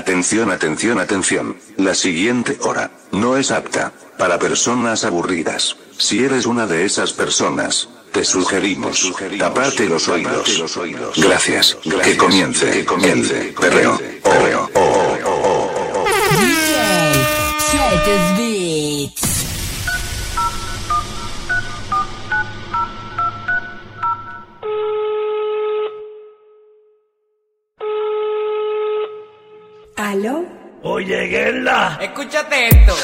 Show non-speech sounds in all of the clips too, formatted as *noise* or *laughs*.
Atención, atención, atención. La siguiente hora no es apta para personas aburridas. Si eres una de esas personas, te sugerimos taparte los oídos. Gracias. Que comience, que comience, perreo, oh, oh, oh. oh, oh. llegué en la. Escúchate esto.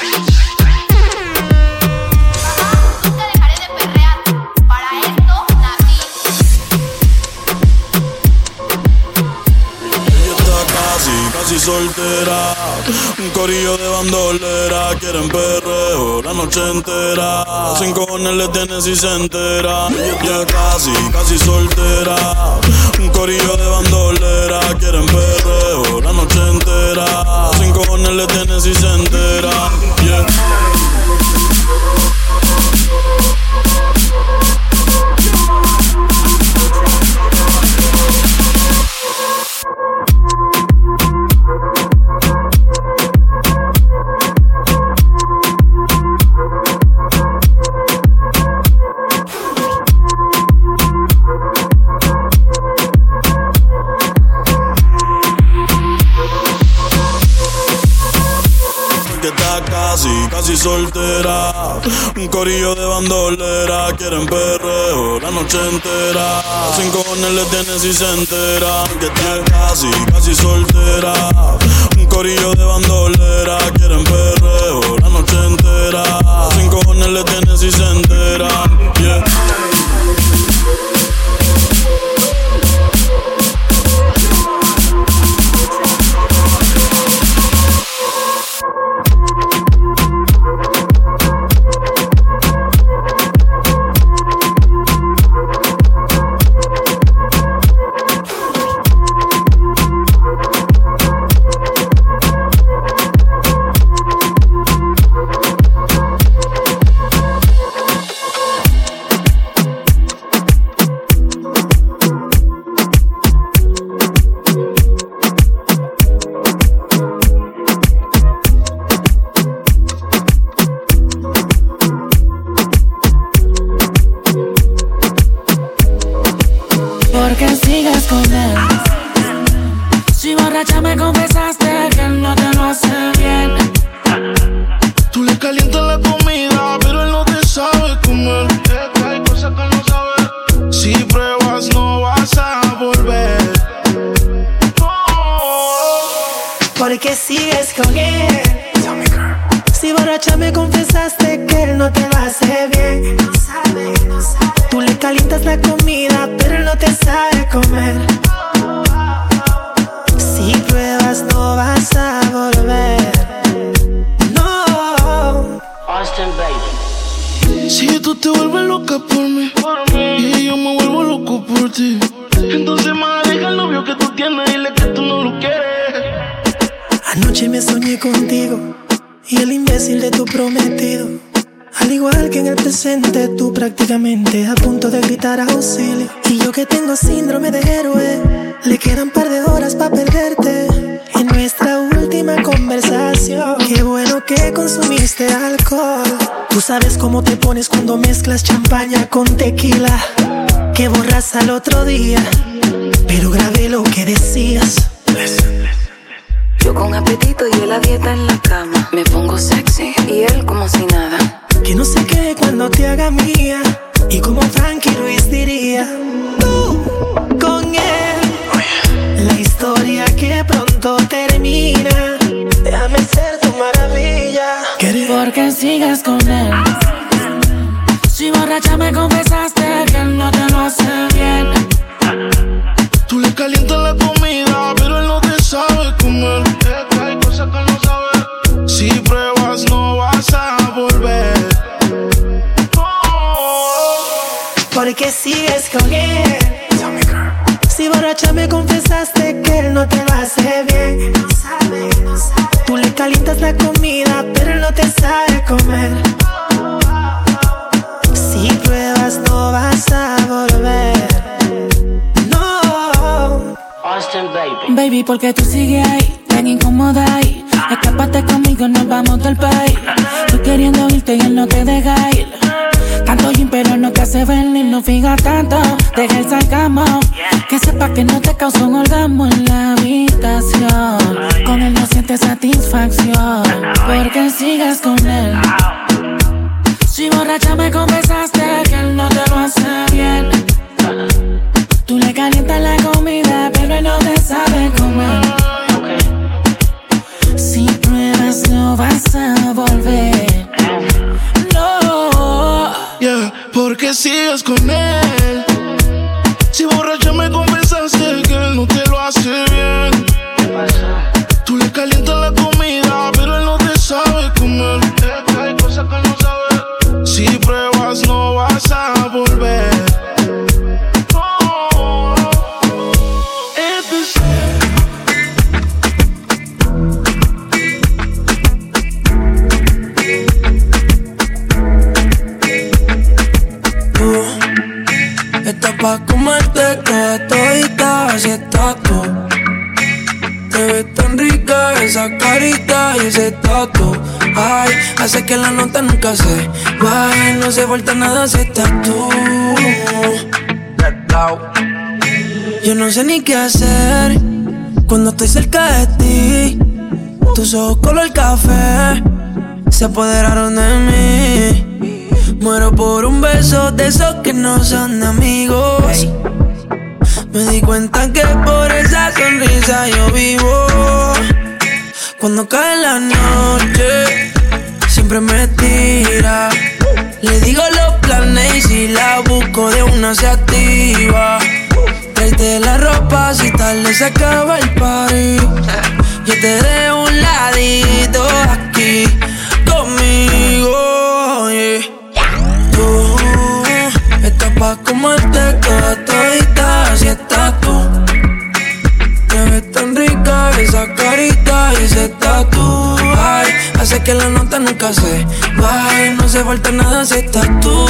soltera, un corillo de bandolera, quieren perreo la noche entera. Sin cojones le tienen si se entera. Ya casi, casi soltera, un corillo de bandolera, quieren perreo la noche entera. Sin cojones le tienen si se entera. Yeah. soltera. Un corillo de bandolera, quieren perreo la noche entera. Sin cojones le tienes y se enteran que está casi, casi soltera. Un corillo de bandolera, quieren perreo la noche entera. Sin cojones le tienes y se enteran. Yeah. Esconder. Si borracha me confesas tequila que borras al otro día, pero grabé lo que decía. Pa' que no te causó un orgasmo en la habitación. Con él no sientes satisfacción. Porque sigas con él. Si borracha me confesaste qué hacer Cuando estoy cerca de ti Tus ojos color café Se apoderaron de mí Muero por un beso de esos que no son amigos. Me di cuenta que por esa sonrisa yo vivo. Cuando cae la noche, siempre me tira. Le digo los planes y si la busco de una se activa. Tráete la ropa si tarde se acaba el party. Yo te dejo un ladito aquí conmigo. yeah. Tú estás pa' comerte toda todita, así estás tú. Te ves tan rica esa carita y ese tatu. Ay, hace que la nota nunca se baje, no se falta nada si estás tú.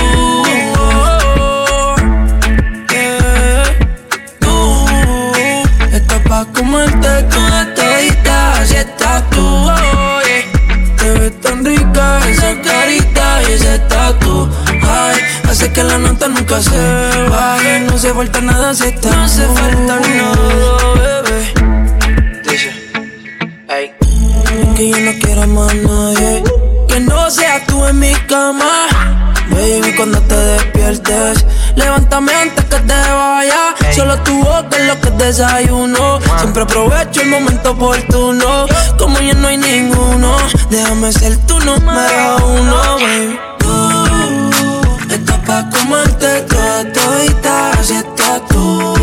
Comerte toda todita, así estás tú. Oh, yeah. Te ves tan rica esa carita y ese tatu Ay, hace que la nota nunca se baje No se falta nada si está No se falta nada, bebé Dice, ey Que yo no quiero más nadie. Que no seas tú en mi cama Baby, cuando te despiertes. Levántame antes que te vaya. Solo tu boca es lo que desayuno. Siempre aprovecho el momento oportuno. Como ya no hay ninguno Déjame ser tu número uno, baby. Tú estás pa' comerte toda todita Así estás tú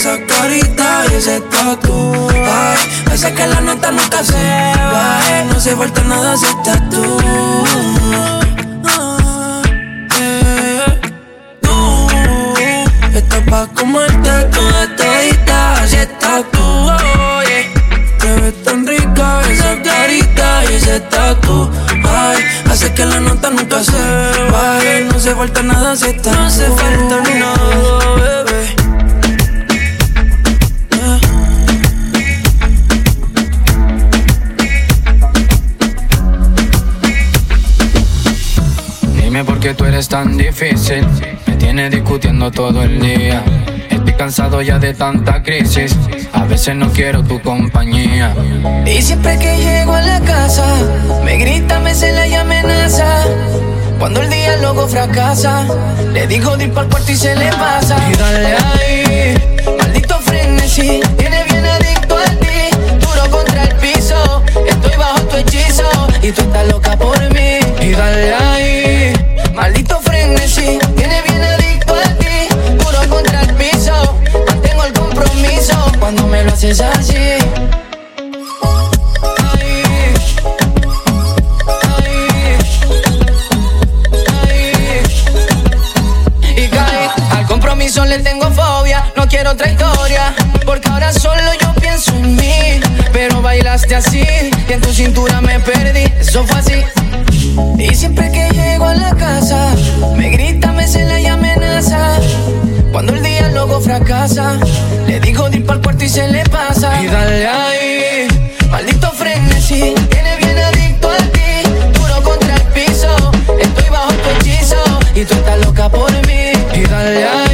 esa carita y ese tatu Ay, hace que la nota nunca se baje No se falta nada si estás tú. Ah, eh. Tú estás pa' comerte toda todita Así estás tú, oh, yeah. Te ves tan rica esa carita y ese tatu Ay, hace que la nota nunca se baje No se falta nada si estás No se falta nada, Dime por qué tú eres tan difícil. Me tienes discutiendo todo el día. Estoy cansado ya de tanta crisis. A veces no quiero tu compañía. Y siempre que llego a la casa, me grita, me cela y amenaza. Cuando el diálogo fracasa, le digo de ir pa'l cuarto y se le pasa. Y dale ahí, maldito frenesí, tiene bien adicto a ti. Duro contra el piso, estoy bajo tu hechizo y tú estás loca por mí. Y dale ahí, maldito frenesí, tiene bien adicto a ti. Duro contra el piso, mantengo el compromiso cuando me lo haces así. Y caí, al compromiso le tengo fobia, no quiero otra historia, porque ahora solo yo pienso en mí. Pero bailaste así, y en tu cintura me perdí, eso fue así. Y siempre que llego a la casa, me grita, me cela y amenaza. Cuando el diálogo fracasa, le digo de ir pa'l cuarto y se le pasa. Y dale ahí, maldito frenesí, tiene bien adicto a ti. Duro contra el piso, estoy bajo tu hechizo y tú estás loca por mí. Y dale ahí,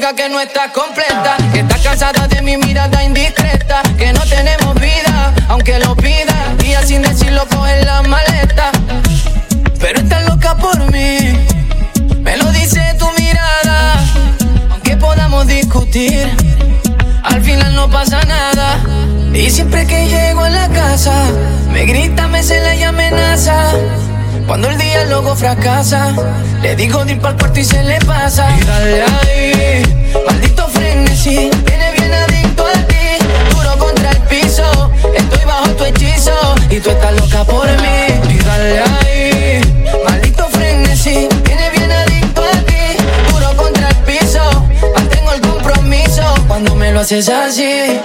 que no está completa. Que está cansada de mi mirada indiscreta. Que no tenemos vida, aunque lo pida. Y sin decirlo coge la maleta. Pero está loca por mí. Me lo dice tu mirada. Aunque podamos discutir, al final no pasa nada. Y siempre que llego a la casa, me grita, me cela y amenaza. Cuando el día luego fracasa, le digo de ir pa'l cuarto y se le pasa. Y dale ahí, maldito frenesí, viene bien adicto a ti. Duro contra el piso, estoy bajo tu hechizo y tú estás loca por mí. Y dale ahí, maldito frenesí, viene bien adicto a ti. Duro contra el piso, mantengo el compromiso cuando me lo haces así.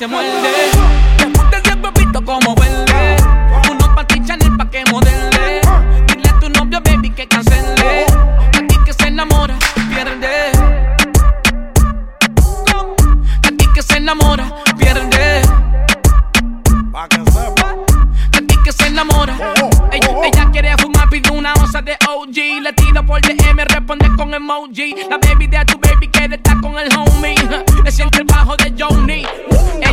se muerde. Te ese papito como vuelve. Unos pa' ti Chanel pa' que modele. Dile a tu novio, baby, que cancele. Aquí que se enamora, pierde. Aquí que se enamora, pierde. Aquí que se enamora. Oh, oh, oh, ella, ella quiere fumar, pide una onza de OG. Le tiro por DM, responde con emoji. La baby de a tu baby quiere estar con el homie. *laughs* Le siente el bajo de Johnny.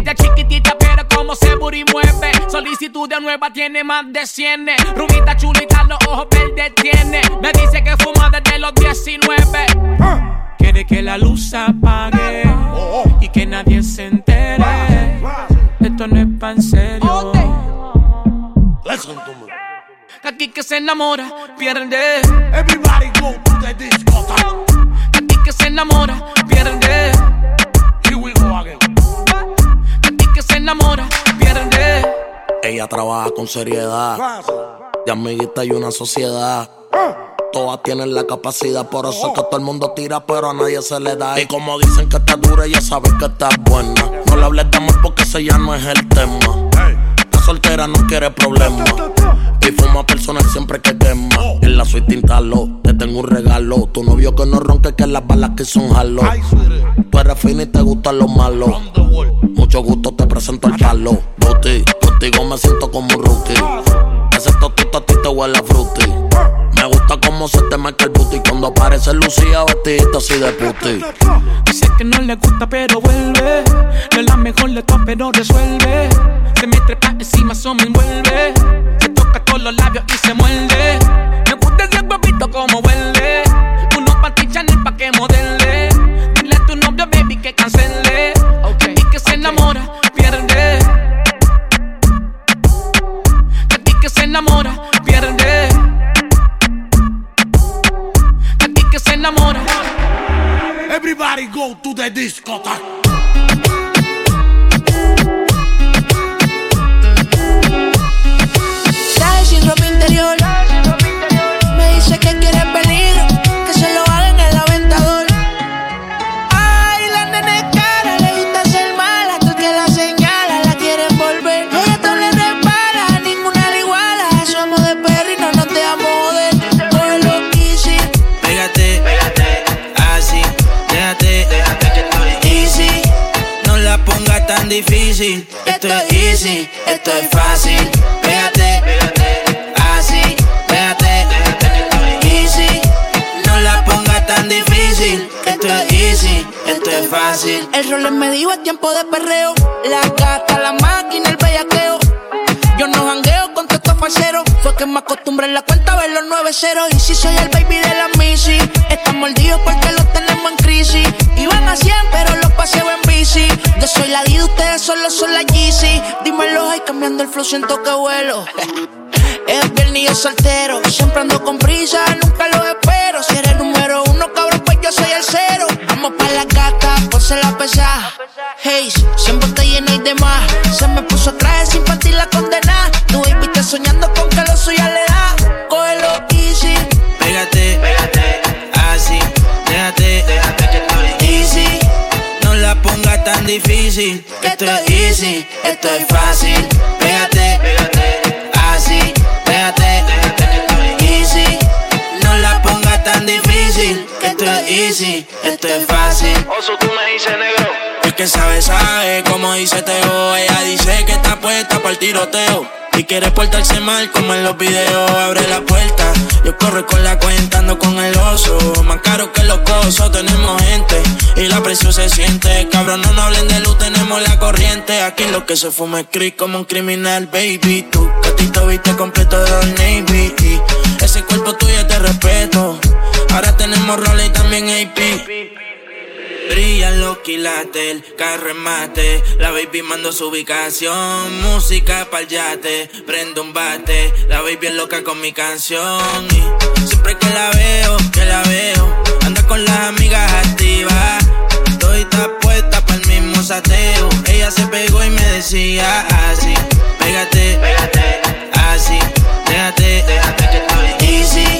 Ella chiquitita, pero como se buri mueve. Solicitud de nueva tiene más de 100. Rubita chulita, los ojos verdes tiene. Me dice que fuma desde los 19. Quiere que la luz apague y que nadie se entere. Esto no es pan serio. Aquí que se enamora, pierde. Everybody go to the discotheque. Aquí que se enamora, pierde. Here we go again. Se enamora. Ella trabaja con seriedad. De amiguita y una sociedad. Todas tienen la capacidad, por eso es que todo el mundo tira, pero a nadie se le da. Y como dicen que está dura, ella sabe que está buena. No le hables de amor porque ese ya no es el tema. Soltera no quiere problemas. Y fuma personal siempre que quema. En la suite instalo, te tengo un regalo. Tu novio que no ronque, que las balas que son jalo. Tú eres fina y te gustan los malos. Mucho gusto te presento el palo. Booty, contigo me siento como un rookie. Ese totito a ti te huele a fruity. Me gusta cómo se te marca el booty cuando aparece Lucía vestidita así de puti. Dice que no le gusta, pero vuelve. No es la mejor de todas, pero resuelve. Se me trepa encima, eso me envuelve. Se toca todos los labios y se muerde. Me gusta ese huevito como vuelve. Unos panty Chanel pa' que modele. Everybody go to the discotheque. Ropa interior. Difícil. Esto es easy, esto es fácil. Pégate, pégate, así, estoy easy. No la pongas tan difícil. Esto es easy, esto es fácil. El rol me dijo es tiempo de perreo. La gata, la máquina, el bellaqueo. Yo no jangueo con todos estos falseros. Fue que me acostumbré en la cuenta a ver los nueve ceros. Y si soy el baby de la Missy, están mordidos porque los tenemos en crisis. Iban a 100, pero Yo soy la D, ustedes solo son la Yeezy. Dímelo, ay, cambiando el flow, siento que vuelo. Es viernes y soltero. Siempre ando con prisa, nunca lo espero. Si eres número uno, cabrón, pues yo soy el cero. Vamos pa' la gata, ponse la pesada. Hey, siempre te llena y demás. Se me puso traje sin partir la condena. Baby está soñando con que lo suya le da. Difícil. Esto es easy, esto es fácil. Pégate, pégate, así, estoy easy. No la pongas tan difícil. Esto es easy, esto es fácil. Oso, tú me dices negro. El que sabe, sabe, como dice Teo. Ella dice que está puesta para el tiroteo. Y quiere portarse mal como en los videos. Abre la puerta, yo corro con la cuenta, ando con el oso. Más caro que los cosos, tenemos gente. Y la presión se siente. Cabrón, no nos hablen de luz, tenemos la corriente. Aquí lo que se fuma es como un criminal, baby. Tu gatito viste completo de Old Navy. Ese cuerpo tuyo de respeto. Ahora tenemos roles y también AP. Brillan los quilates, el carro en mate. La baby mando su ubicación. Música pa'l yate, prendo un bate. La baby es loca con mi canción. Y siempre que la veo, que la veo, anda con las amigas activas. Estoy puesta pa'l mismo sateo. Ella se pegó y me decía así: Pégate, pégate, así, déjate, déjate que estoy easy.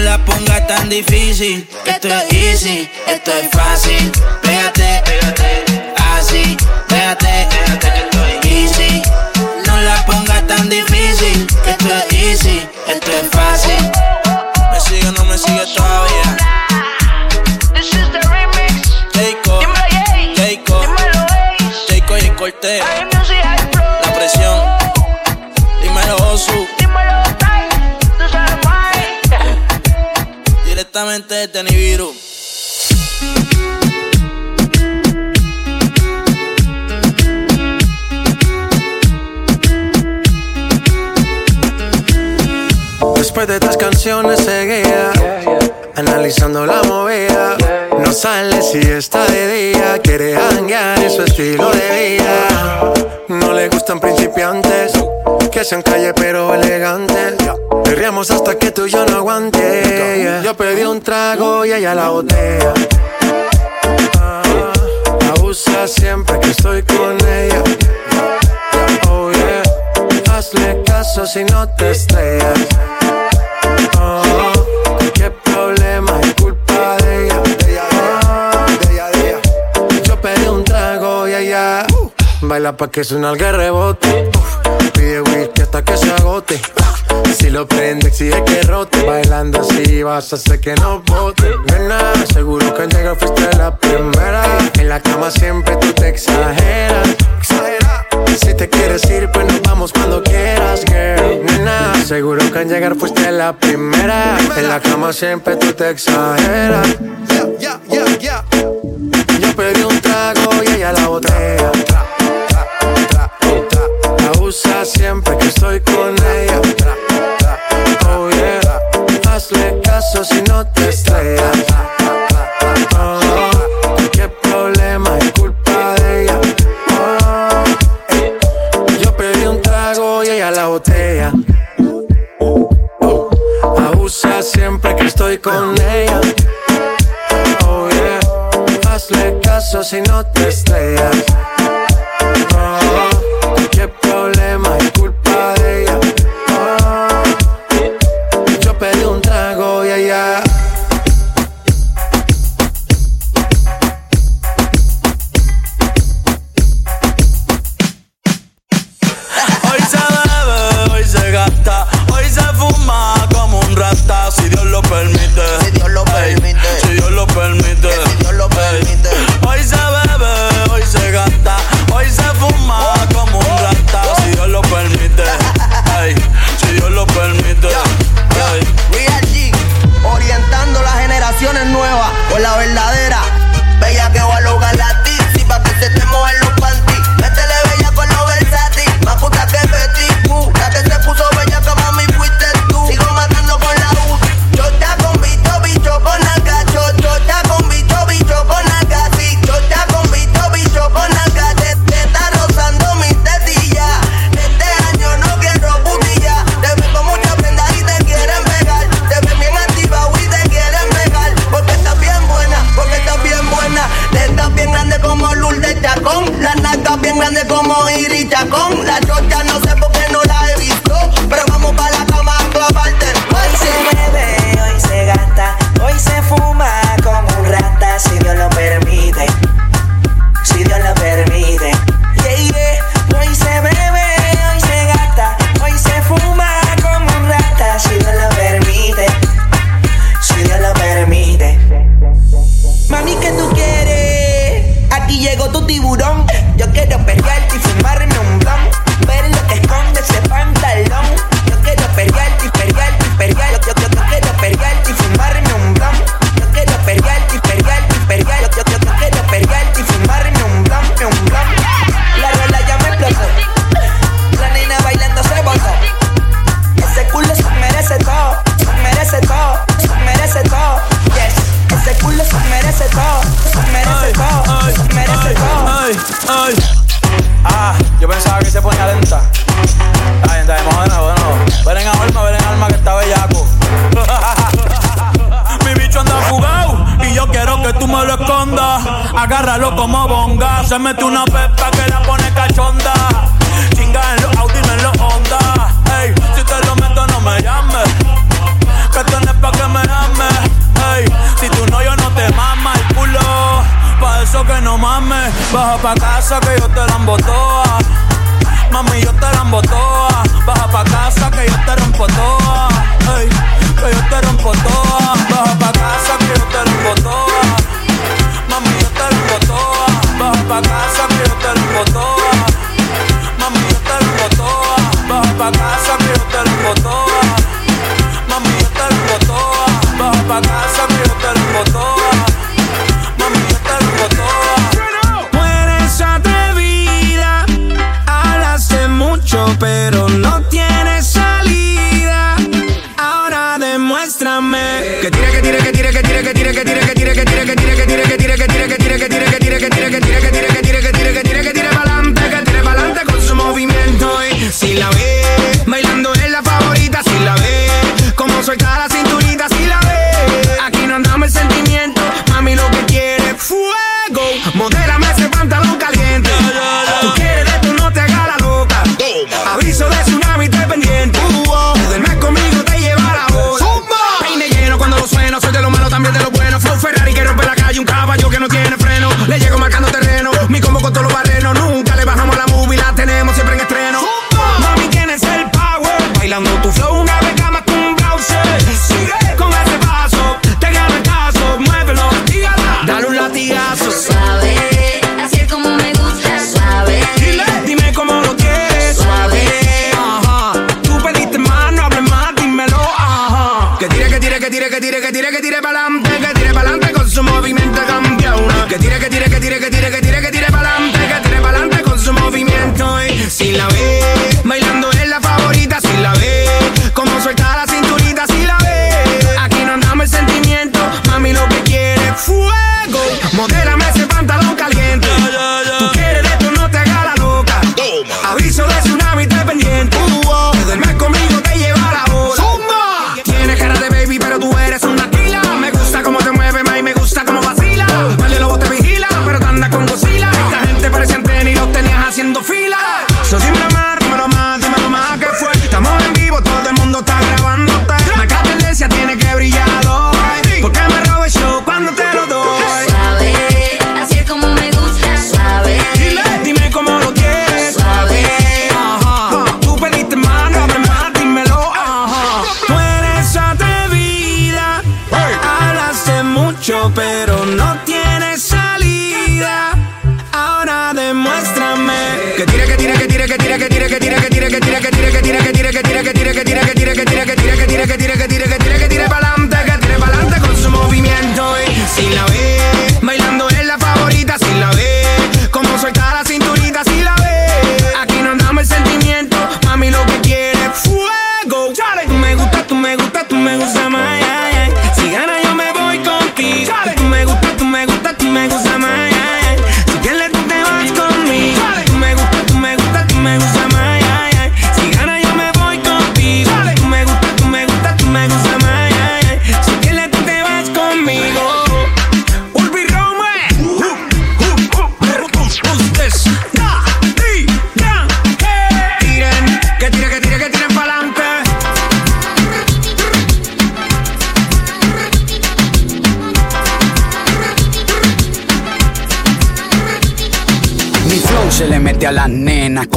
No la pongas tan difícil. Esto es easy, esto es fácil. Pégate, pégate, así, déjate, déjate que estoy easy. No la pongas tan difícil. Esto es easy, esto es fácil. Me sigue o no me sigue todavía. This is the remix. Jayco, Jayco, Jayco y el Cortez. La presión. Dímelo, Osu. Directamente desde Nibiru. Después de tres canciones seguía Analizando la movida. No sale si está de día Quiere hanguear en su estilo de vida. No le gustan principiantes Que sean calle pero elegantes Perriamos hasta que tú y yo no aguante Yo pedí un trago y ella la botella ah, Abusa siempre que estoy con ella Oh yeah Hazle caso si no te estrellas qué problema es culpa de ella. Ella, Yo pedí un trago y ella baila pa' que suena el rebote. Pide whisky hasta que se agote. Si lo prende, exige que rote. Bailando así vas a hacer que no bote. Nena, seguro que al llegar fuiste la primera. En la cama siempre tú te exageras. Exagera. Si te quieres ir, pues nos vamos cuando quieras, girl. Nena, seguro que al llegar fuiste la primera. En la cama siempre tú te exageras. Yeah, yeah, yeah, Yo pedí un trago y ella la botella. La usa siempre que estoy con ella. Oh yeah, hazle caso si no te estrellas. siempre que estoy con ella. Oh yeah, hazle caso si no te estrellas.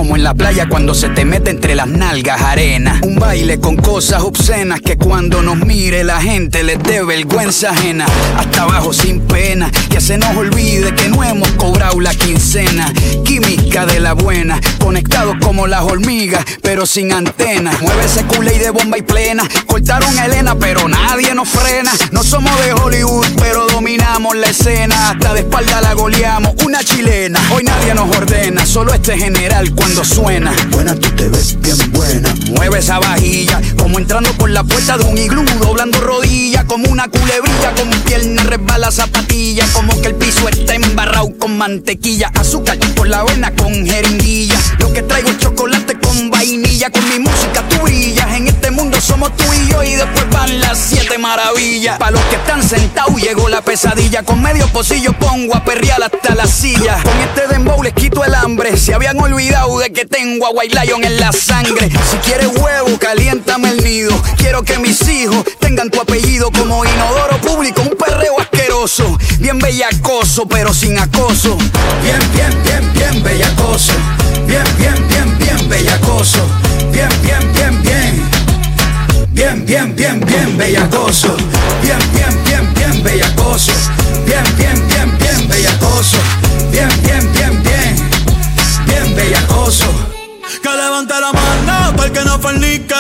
Como en la playa cuando se te mete entre las nalgas arena. Un baile con cosas obscenas que cuando nos mire la gente les dé vergüenza ajena. Hasta abajo sin pena, que se nos olvide que no hemos cobrado la quincena. Química de la buena, conectados como las hormigas, pero sin antenas. Mueve ese culé de bomba y plena. Cortaron a Elena, pero nadie nos frena. No somos de Hollywood, pero dominamos la escena. Hasta de espalda la goleamos, una chilena. Hoy nadie nos ordena, solo este general cuando suena. Buena, tú te ves bien buena. Mueve esa vajilla, como entrando por la puerta de un iglú, doblando rodillas, como una culebrilla, con pierna resbala zapatilla, como que el piso está embarrado con mantequilla, azúcar por la avena con jeringuilla. Lo que traigo es chocolate con vainilla, con mi música tú brillas. En este mundo somos tú y yo, y después van las siete maravillas. Para los que están sentados llegó la pesadilla, con medio pocillo pongo a perrear hasta la silla. Con este dembow les quito el hambre, se habían olvidado que tengo a White Lion en la sangre. Si quieres huevo, caliéntame el nido. Quiero que mis hijos tengan tu apellido como inodoro público, un perreo asqueroso. Bien bellacoso, pero sin acoso. Bien, bien, bien, bien bellacoso. Bien, bien, bien, bien bellacoso. Bien, bien, bien, bien. Bien, bien, bien, bien bellacoso. Bien, bien, bien, bien bellacoso. Bien, bien, bien, bien bellacoso. Bien, bien, bien, bien. Bellacoso. Que levante la mano para que no fornique.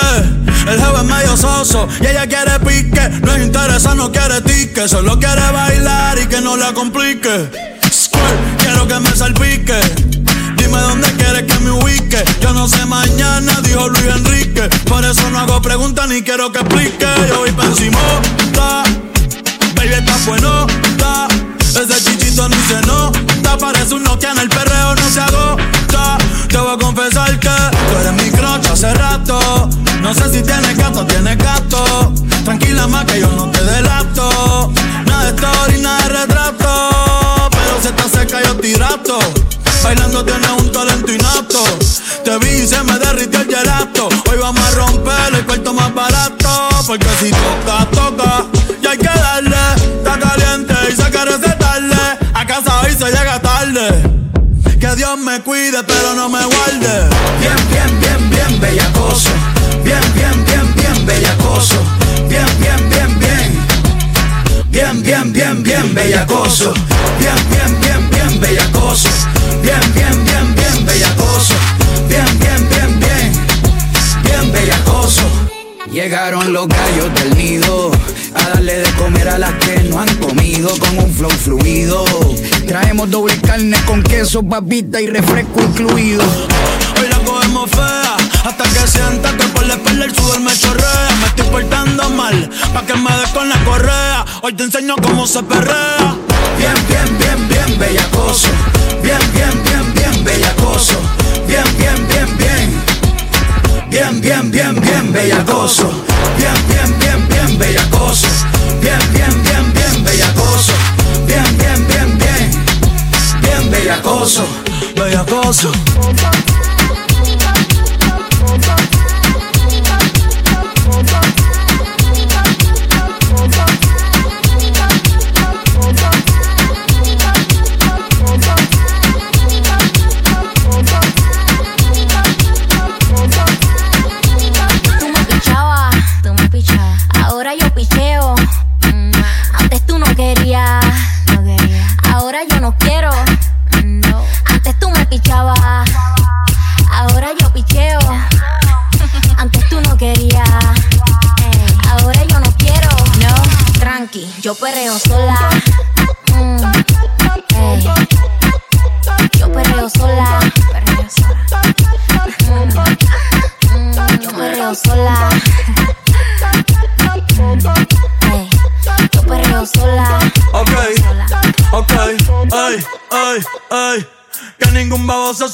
El jefe es medio soso y ella quiere pique. No es interesa, no quiere tique. Solo quiere bailar y que no la complique. Squirt, quiero que me salpique. Dime dónde quieres que me ubique. Yo no sé mañana, dijo Luis Enrique. Por eso no hago preguntas ni quiero que explique. Yo voy pa' encima, baby está bueno, Ese chichito ni se nota. Parece un Nokia en el perreo, no se agota. Te voy a confesar que tú eres mi crush hace rato. No sé si tienes gato, tienes gato. Tranquila más que yo no te delato. Nada de story, nada de retrato. Pero si está cerca yo tirato. Bailando tienes un talento inapto. Te vi y se me derritió el gelato. Hoy vamos a romper el cuarto más barato. Porque si toca, Cuide, pero no me guarde. Bien, bien, bien, bien bellacoso. Bien, bien, bien, bien, bellacoso. Bien, bien, bien, bien. Bien, bien, bien, bien, bellacoso. Bien, bien, bien, bien, bellacoso. Bien, bien, bien, bien, bellacoso. Bien, bien, bien, bien. Bien, bellacoso. Llegaron los gallos del darle de comer a las que no han comido con un flow fluido. Traemos doble carne con queso, papita y refresco incluido. Hoy la cogemos fea hasta que sienta que por la espalda el sudor me chorrea. Me estoy portando mal pa' que me des con la correa. Hoy te enseño cómo se perrea. Bien, bien, bien, bien, bellacoso. Bien, bien, bien, bien, bellacoso. Bien, bien, bien, bien. Bien, bien, bien, bien, bellacoso. Bien, bien, bien, bien, bellacoso. Bien, bien, bien, bien, bellacoso. Bien, bien, bien, bien. Bien, bellacoso. Bellacoso.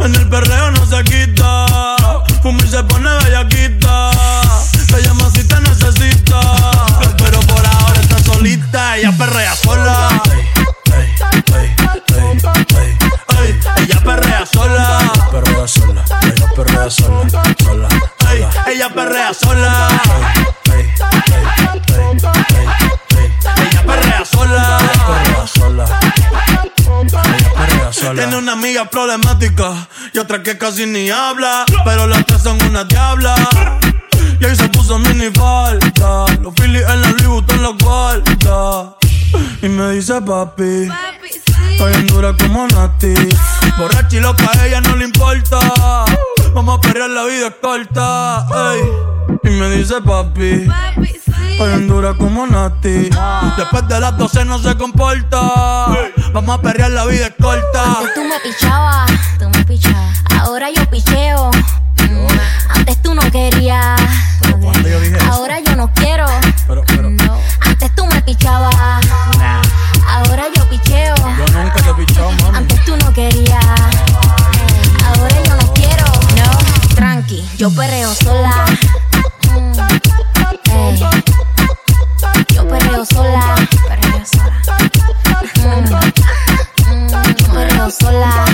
En el perreo no se quita. Fuma y se pone bellaquita. Te llama si te necesita. Pero por ahora está solita. Ella perrea sola. Ella perrea sola. Perrea sola. Ella perrea sola. Sola. Ella perrea sola. Ella perrea sola. Tiene una amiga problemática y otra que casi ni habla. Pero las tres son una diabla. Y ahí se puso mini falta. Los Phillies en la Louis Vuitton los guarda. Y me dice papi. Estoy en dura como Nati. Borracha y loca, a ella no le importa. Vamos a perrear, la vida es corta. ey. Y me dice papi. Estoy en dura como Nati. Después de las 12 no se comporta. Vamos a perrear, la vida es corta. Antes tú me pichabas, tú me pichabas. Ahora yo picheo. Mm, Antes tú no querías. Ahora yo no quiero. No. Antes tú me pichabas. Ahora yo picheo. Yo nunca te pichado, mami. Antes tú no querías. Ahora yo no quiero. No, tranqui, yo perreo sola. Perreo sola. Perreo sola. Mm, mm, Yo perreo sola.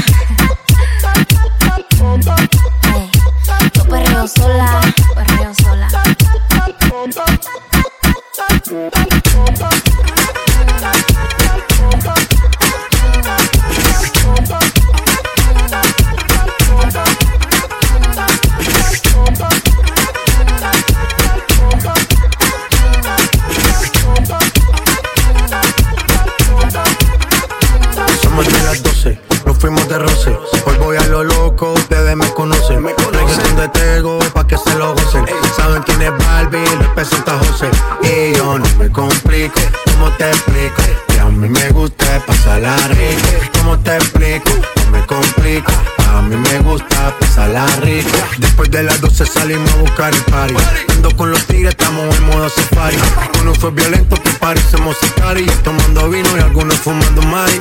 Yo perreo sola. Perreo sola. Fuimos de roce. Hoy voy a lo loco, ustedes me conocen. Me conocen de Tego pa' que se lo gocen. Saben quién es Barbie, les presenta José. Y yo no me complico, ¿cómo te explico? Que a mí me gusta pasarla rica. ¿Cómo te explico? No me complico. A mí me gusta pasarla rica. Después de las 12 salimos a buscar el party. Ando con los tigres, estamos en modo safari. Uno fue violento que parecemos sicari. Tomando vino y algunos fumando mari.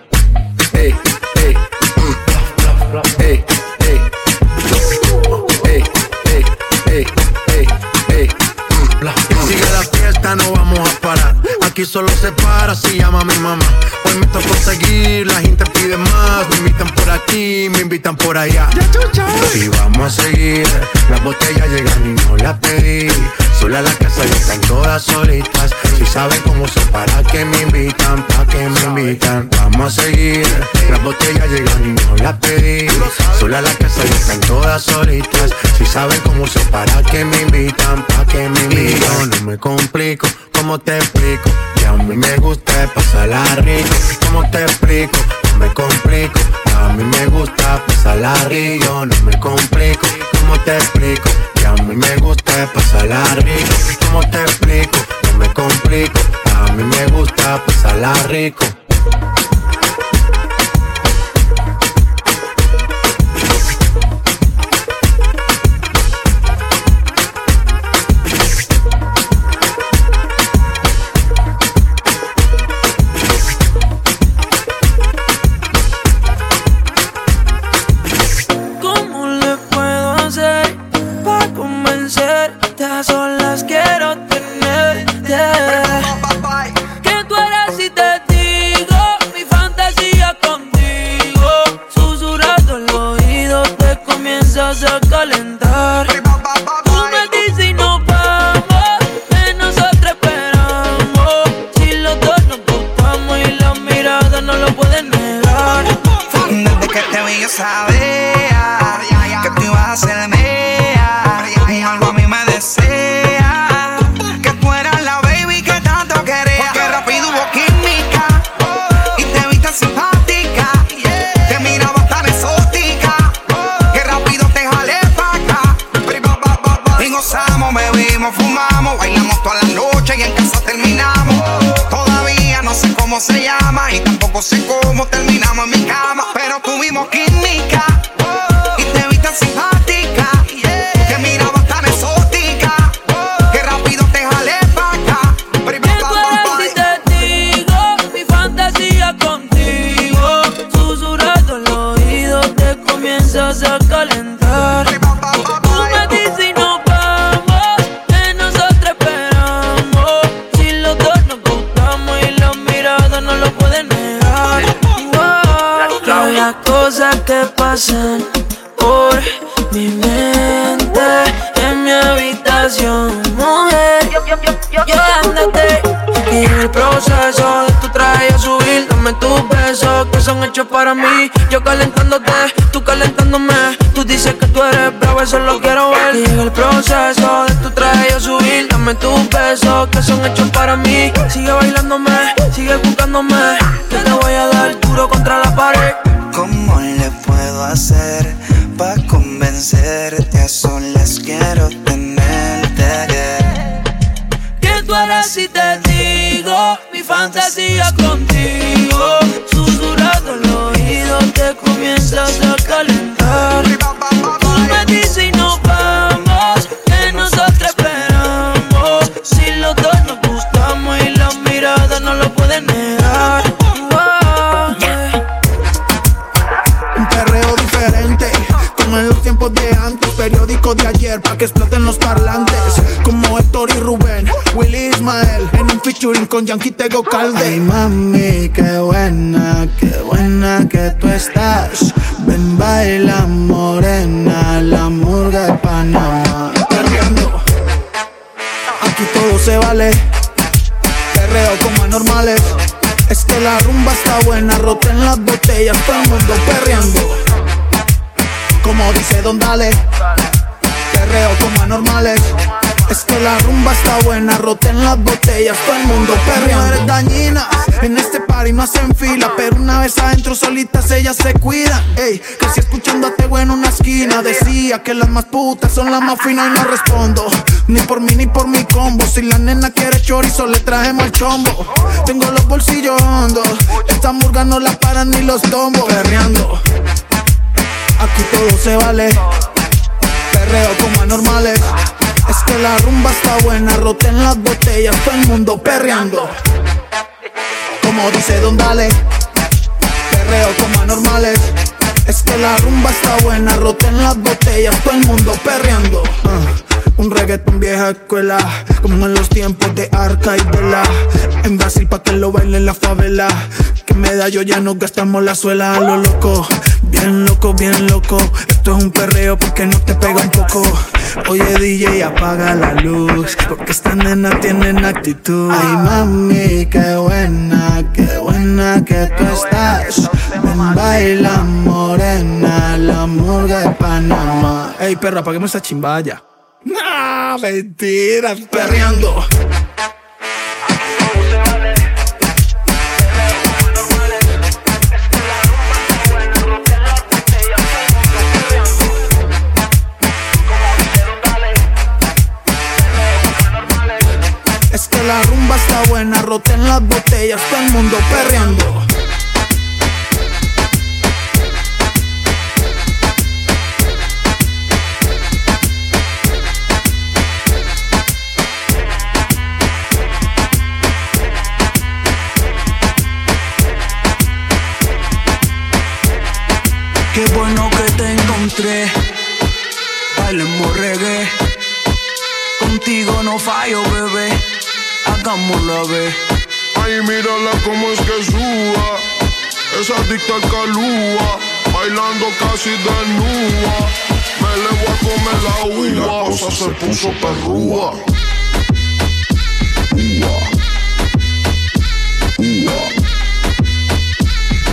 Hey, hey, mm, hey, hey. Sigue la fiesta, no vamos a parar. Aquí solo se para si llama mi mamá. Hoy me tocó seguir, la gente pide más. Me invitan por aquí, me invitan por allá. Y vamos a seguir. Las botellas llegan y no las pedí. Sola la casa y están todas solitas. Si saben cómo se para que me invitan, pa' que me invitan. Vamos a seguir. Las botellas llegan y no las pedí. Sola la casa y están todas solitas. Si saben cómo se para que me invitan, pa' que me invitan. no me complico, ¿cómo te explico? Que a mí me gusta pasarla rico. ¿Cómo te explico? No me complico. A mí me gusta pasarla rico. No me complico, ¿cómo te explico? Que a mí me gusta pasarla rico. ¿Cómo te explico? No me complico. A mí me gusta pasarla rico. que tú ibas a ser mía. Y algo a mí me desea que tú eras la baby que tanto quería. Porque rápido hubo química y te viste simpática. Te mirabas tan exótica que rápido te jalé pa' acá. Y gozamos, bebimos, fumamos, bailamos toda la noche y en casa terminamos. Todavía no sé cómo se llama y tampoco sé cómo terminamos en mi cama. Pero tuvimos química. Para mí. Yo calentándote, tú calentándome. Tú dices que tú eres bravo, eso lo quiero ver. Llega el proceso de tu traje yo subir. Dame tus besos que son hechos para mí. Sigue bailándome, sigue buscándome. better, that's all con Yankee Tego Calde. Ay, mami, qué buena, qué buena que tú estás. Ven, baila que las más putas son las más finas y no respondo. Ni por mí ni por mi combo. Si la nena quiere chorizo, le trajemos el chombo. Tengo los bolsillos hondos, esta murga no la paran ni los tombos. Perreando, aquí todo se vale. Perreo como anormales. Es que la rumba está buena, roten las botellas, todo el mundo perreando. Como dice Don Dale, perreo como anormales. Es que la rumba está buena, roten las botellas, todo el mundo perreando. Ah, un reggaeton vieja escuela, como en los tiempos de Arca y Vela. En Brasil pa' que lo baile en la favela. Que me da yo ya no gastamos la suela a lo loco. Bien loco, bien loco. Esto es un perreo porque no te pega un poco. Oye DJ, apaga la luz. Porque estas nenas tienen actitud. Ay mami, qué buena, qué buena que tú estás. Ven, baila morena, la murga de Panamá. Ey perra, apaguemos esa chimbaya. No, mentira, perreando. Es que la rumba está buena, roten las botellas, todo el mundo perreando. Encontré. Bailemos reggae. Contigo no fallo, bebé. Hagámoslo a ver. Ay, mírala como es que suba. Esa adicta al calúa. Bailando casi desnuda. Me le voy a comer la uva. Y la cosa se puso perrúa. Ua. Ua.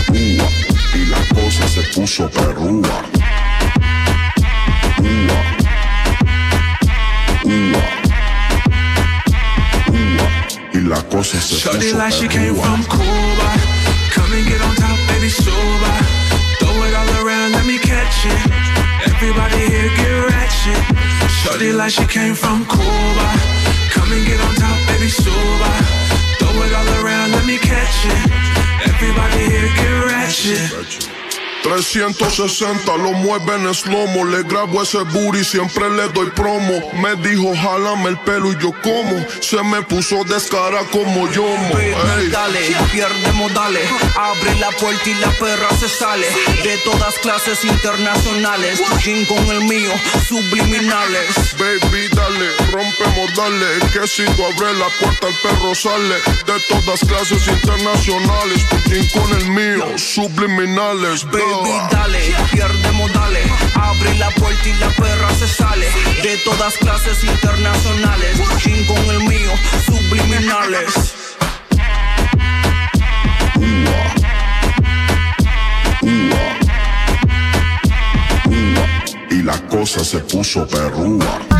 Ua. Y la cosa se puso perrúa. Y Shorty like she came from Cuba. Come and get on top, baby, soba. Throw it all around, let me catch it. Everybody here get ratchet. Shorty like she came from Cuba. Come and get on top, baby, soba. Throw it all around, let me catch it. Everybody here get ratchet. 360 lo mueve en slomo, le grabo ese booty, siempre le doy promo. Me dijo, jálame el pelo y yo como, se me puso descara como yo. Ey. Dale, pierde modales. Abre la puerta y la perra se sale. De todas clases internacionales. Jean con el mío, subliminales. Baby, dale, rompemos, dale. Que si tú abres la puerta, el perro sale. De todas clases internacionales, tu con el mío, subliminales. Baby, dale, pierde modales. Abre la puerta y la perra se sale. De todas clases internacionales. Jean con el mío, subliminales. Y la cosa se puso perrúa.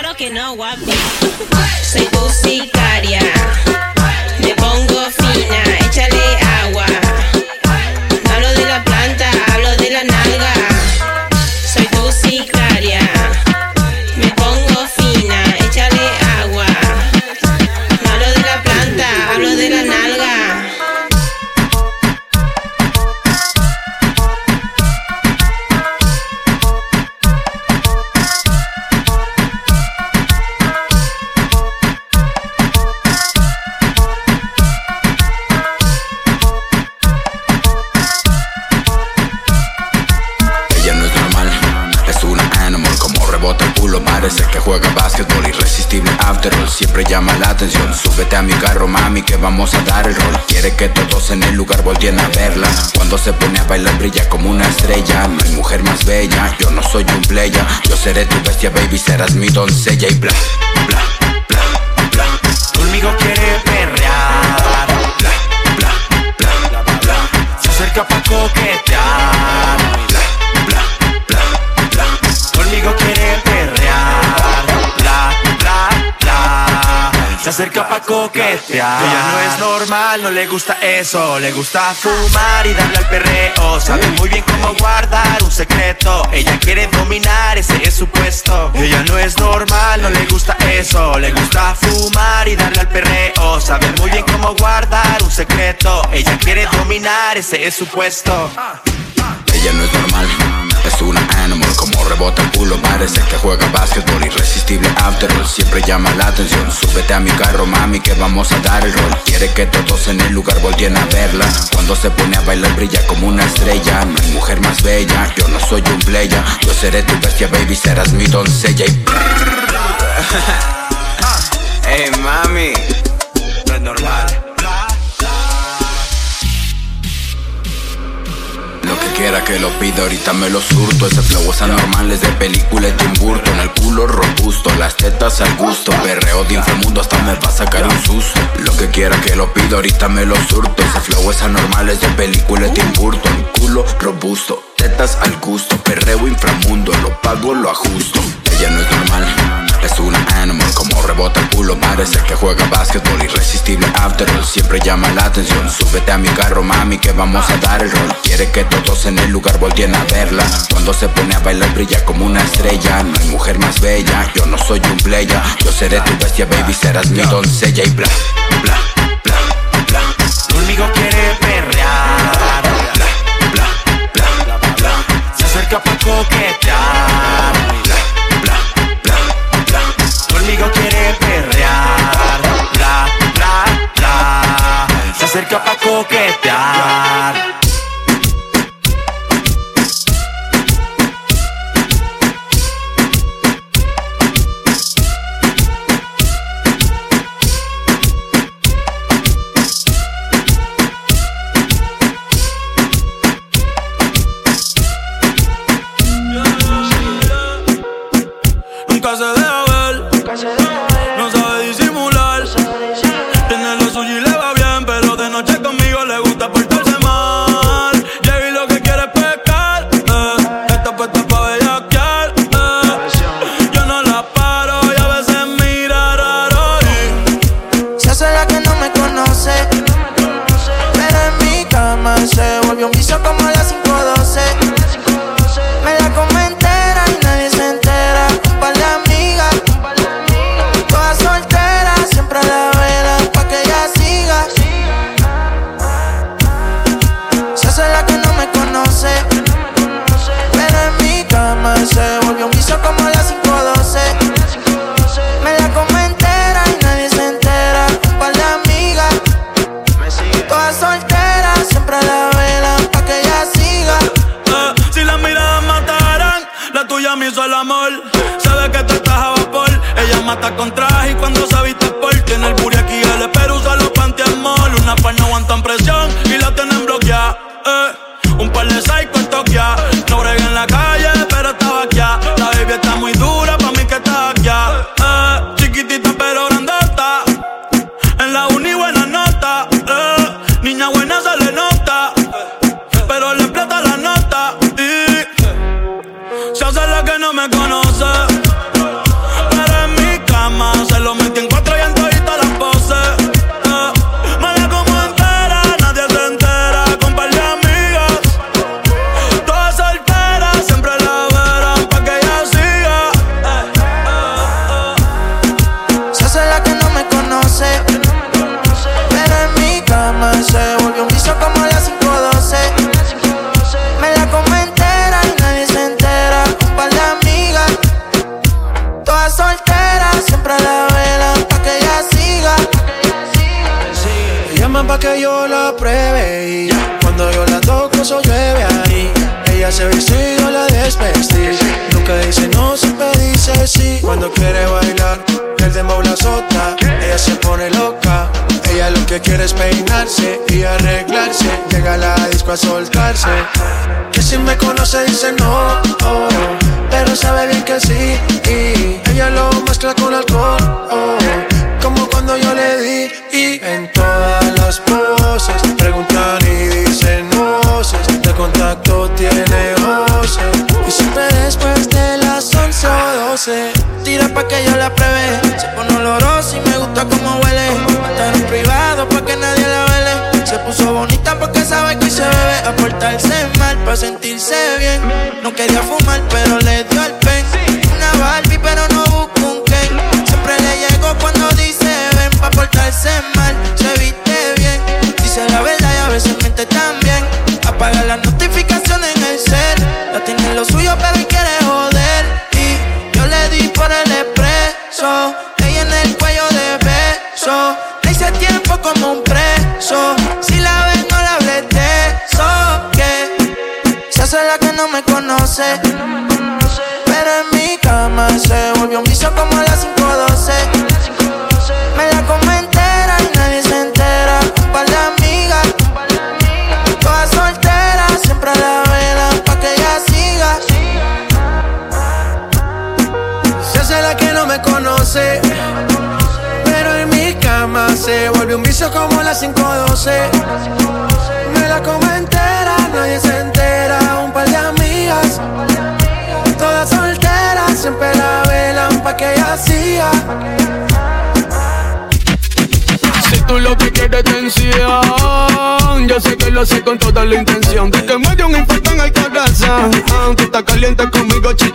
Claro que no, guapi. Soy tu serás mi doncella Y bla, acerca pa' coquetear. Ella no es normal, no le gusta eso. Le gusta fumar y darle al perreo. Sabe muy bien cómo guardar un secreto. Ella quiere dominar, ese es su puesto. Ella no es normal, no le gusta eso. Le gusta fumar y darle al perreo. Sabe muy bien cómo guardar un secreto. Ella quiere dominar, ese es su puesto. Ella no es normal, es una animal Como rebota el culo, parece que juega básquetbol Irresistible after all, siempre llama la atención. Súbete a mi carro, mami, que vamos a dar el rol. Quiere que todos en el lugar volteen a verla. Cuando se pone a bailar brilla como una estrella. No hay mujer más bella, yo no soy un playa Yo seré tu bestia, baby, serás mi doncella y... *laughs* Hey, mami Lo que quiera que lo pida, ahorita me lo surto. Ese flow es anormal, es de película de Tim Burton El culo robusto, las tetas al gusto. Perreo de inframundo, hasta me va a sacar un susto. Lo que quiera que lo pida, ahorita me lo surto. Ese flow es anormal, es de película de Tim Burton Culo robusto, tetas al gusto. Perreo inframundo, lo pago, lo ajusto. Ella no es normal, es una animal Como rebota el culo, parece que juega básquetbol Irresistible after all, siempre llama la atención Súbete a mi carro, mami, que vamos a dar el rol Quiere que todos en el lugar volteen a verla Cuando se pone a bailar brilla como una estrella No hay mujer más bella, yo no soy un playa Yo seré tu bestia, baby, serás mi doncella Y bla, bla, bla, bla Conmigo quiere perrear. Bla, bla, bla, bla, bla. Se acerca pa' coquetear. Conmigo quiere perrear. Bla, bla, bla. Se acerca pa' coquetear.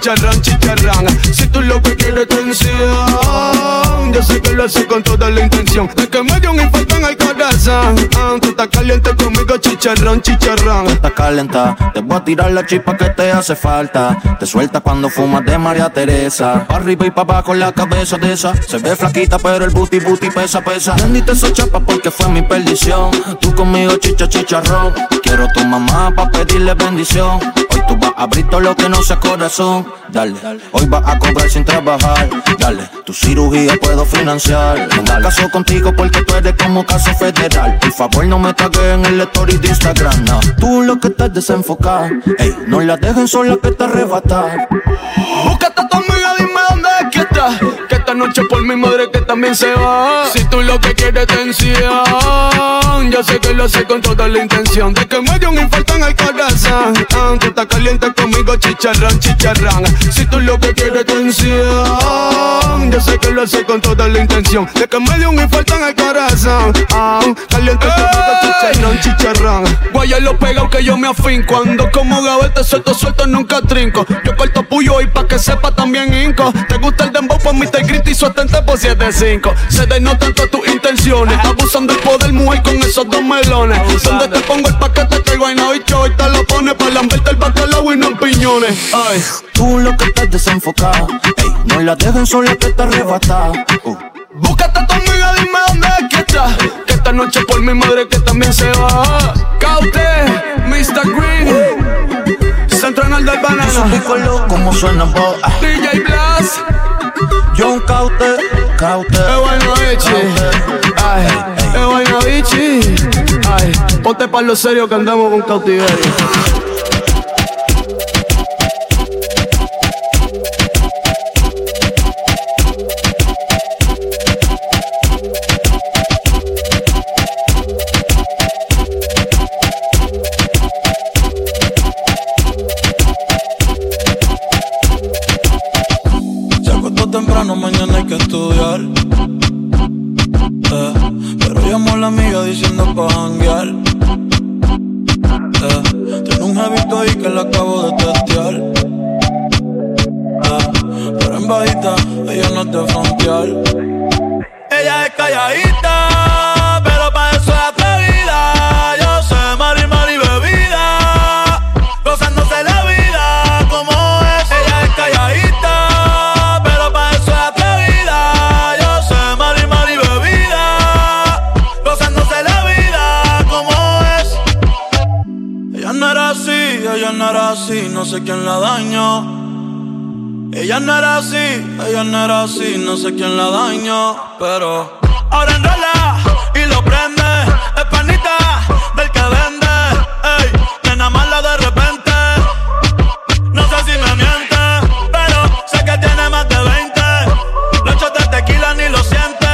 Conmigo, chicharrón, chicharrón. Si tú lo que quieres es tensión, yo sé que lo sé con toda la intención de que me dio un infarto en el corazón. Ah, Tú estás caliente conmigo, chicharrón, chicharrón. Estás calenta, te voy a tirar la chispa que te hace falta. Te sueltas cuando fumas de María Teresa. Pa' arriba y pa' abajo la cabeza de esa. Se ve flaquita, pero el booty booty pesa, pesa. Bendita esa chapa porque fue mi perdición. Tú conmigo chicha chicharrón. Quiero tu mamá pa' pedirle bendición. Tú vas a abrir todo lo que no sea corazón. Dale, hoy vas a cobrar sin trabajar. Dale, tu cirugía puedo financiar. Me caso contigo porque tú eres como caso federal. Por favor, no me tagues en el story de Instagram. No. Tú lo que estás desenfocado. Ey, no la dejen sola que te arrebatar. Búscate a tu amiga, noche por mi madre que también se va. Si tú lo que quieres es tensión, yo sé que lo sé con toda la intención de que me dio un infarto en el corazón. Ah, Tú estás caliente conmigo, chicharrón, chicharrón. Si tú lo que quieres es tensión, yo sé que lo sé con toda la intención de que me dio un infarto en el corazón. Ah, Caliente conmigo, chicharrón, chicharrón. Guaya lo pegado que yo me afín cuando como gavete suelto, suelto, nunca trinco. Yo corto puyo y pa' que sepa también inco. Te gusta el dembow, pues mi te grito y su atente por 7-5. Se denotan todas tus intenciones. Abusando del poder, mujer, con esos dos melones. Donde te pongo el paquete que el bicho y te lo pone para lamberte el bacalao y no en piñones. Ay. Tú lo que estás desenfocado. Ey, no la dejen sola que te arrebata. Uh. Búscate a tu amiga, dime dónde es que está. Que esta noche por mi madre que también se va. Caute, Mr. Green. Central del banana. Explícalo como suena vos. Ah. DJ Blas. John Caute, Caute. Eh, bueno, bichi. Ay, eh, bueno, bichi. Ay, ponte para lo serio que andamos con cautiverio. Pero llamó a la amiga diciendo pa' janguear. Eh, tiene un jevito ahí que la acabo de testear. Eh, pero en bajita, ella no de frontear. Ella es calladita, ella no era así, no sé quién la dañó, pero ahora enrola y lo prende, es panita del que vende, ey, nena mala de repente, no sé si me miente, pero sé que tiene más de 20, los shots de tequila ni lo siente,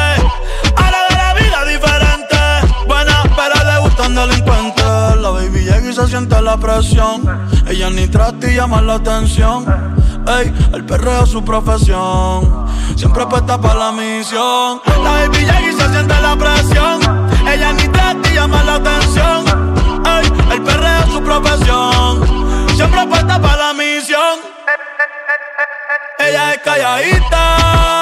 ahora de la vida diferente, buena pero le gustan delincuentes, la baby llega y se siente la presión, ella ni trata y llama la atención. Ey, el perreo es su profesión. Siempre puesta para la misión. La baby y se siente la presión. Ella ni trata y llama la atención. Ey, el perreo es su profesión. Siempre puesta para la misión. Ella es calladita,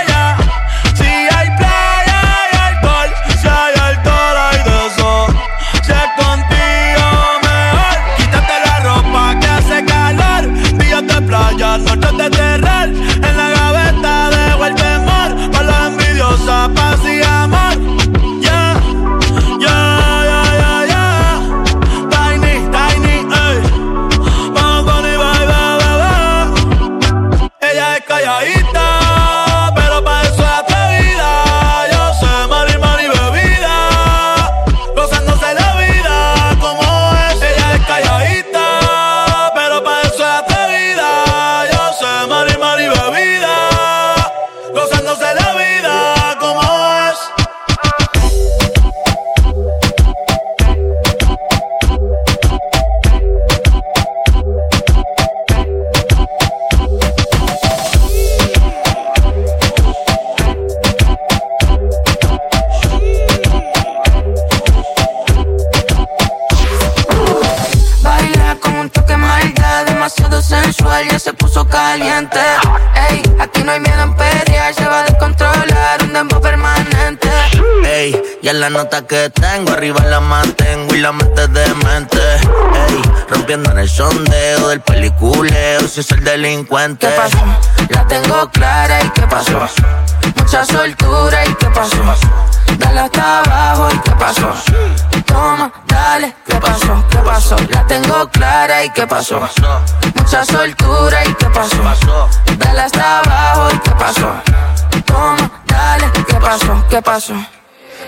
Playa, noches de terror. La nota que tengo, arriba la mantengo y la mente de mente. Ey, rompiendo en el sondeo del peliculeo, si es el delincuente. ¿Qué pasó? La tengo clara y qué pasó. Mucha soltura y qué pasó. Dale hasta abajo y qué pasó. Toma, dale, ¿qué pasó? ¿Qué pasó? La tengo clara y qué pasó. Mucha soltura y qué pasó. Dale hasta abajo y qué pasó. Toma, dale, ¿qué pasó? ¿Qué pasó?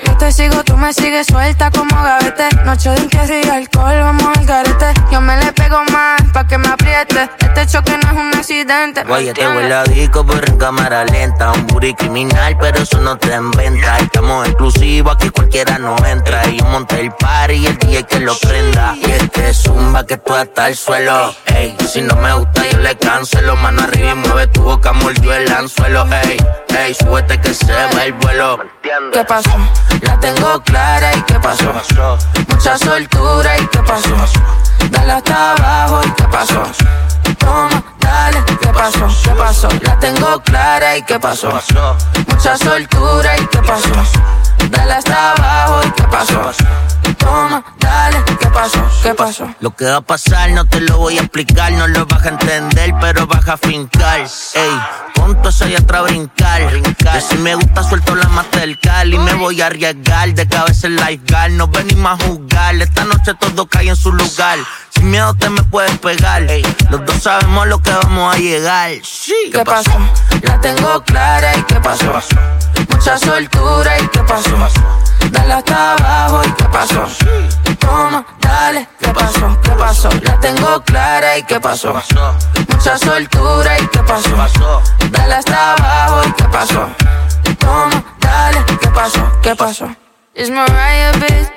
Yo te sigo, tú me sigues suelta como gavete. Noche de entierro y alcohol, vamos al garete. Yo me le pego más pa' que me apriete. Este choque no es un accidente. ¿me Oye, te huele a disco, pero en cámara lenta. Un booty criminal, pero eso no te en venta. Estamos exclusivos, aquí cualquiera no entra. Y yo monté el party y el día que lo prenda. Y es que zumba que tú hasta el suelo. Ey, si no me gusta, yo le cancelo. Mano arriba y mueve tu boca, mordió el anzuelo. Ey, ey, súbete que se ve el vuelo. ¿Qué pasó? La tengo clara y qué pasó. Mucha soltura y qué pasó. Dale hasta abajo y qué pasó. Toma, dale, ¿qué pasó? ¿Qué pasó? La tengo clara y qué pasó. Mucha soltura y qué pasó. Dale hasta abajo y qué pasó. Toma, dale, ¿qué pasó? ¿Qué pasó? Lo que va a pasar no te lo voy a explicar, no lo vas a entender, pero vas a fincar. Ey, ponto soy atrás a brincar. Que si me gusta suelto la Mastercard y me voy a arriesgar. De cabeza el lifeguard, no venimos a jugar. Esta noche todo cae en su lugar. Sin miedo te me puedes pegar. Los dos sabemos lo que vamos a llegar. Sí, ¿Qué pasó? La tengo clara y qué pasó. Mucha soltura y qué pasó. Dale hasta abajo y qué pasó. Toma, dale, ¿qué pasó? ¿Qué pasó? La tengo clara y qué pasó. Mucha soltura y qué pasó. Dale hasta abajo y qué pasó. Toma, dale, ¿qué pasó? ¿Qué pasó? It's Mariah, bitch.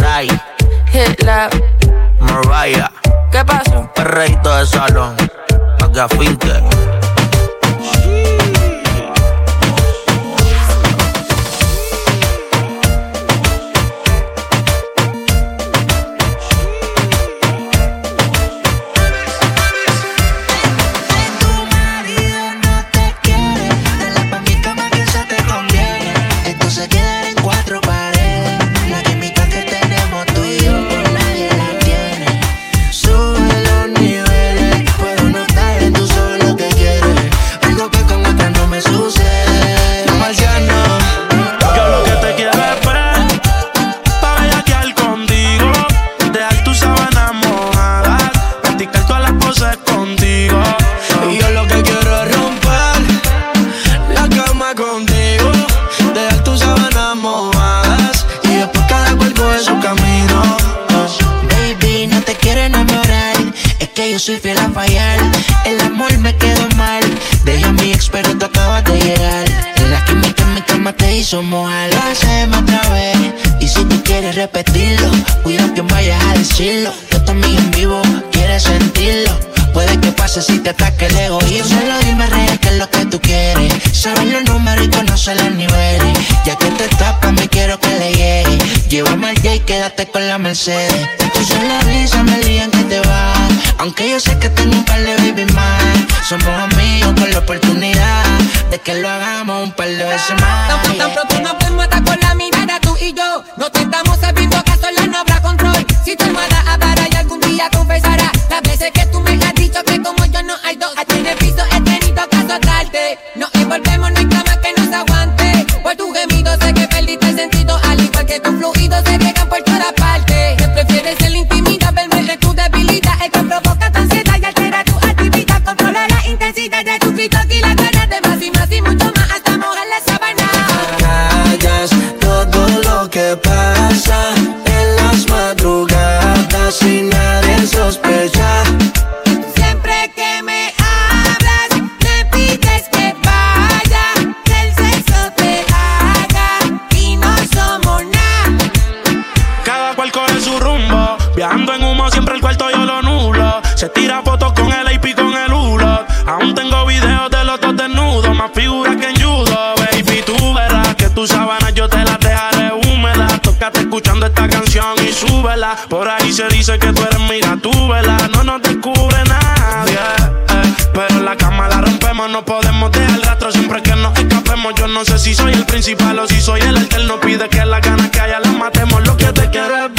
Ray, Hit lab. Mariah, ¿Qué pasó? perreíto de salón. Pa' Por ahí se dice que tú eres mira tu vela. No nos descubre nadie. Eh. Pero la cama la rompemos, no podemos dejar rastro siempre que nos escapemos. Yo no sé si soy el principal o si soy el alterno. Pide que las ganas que haya las matemos. Lo que te quieres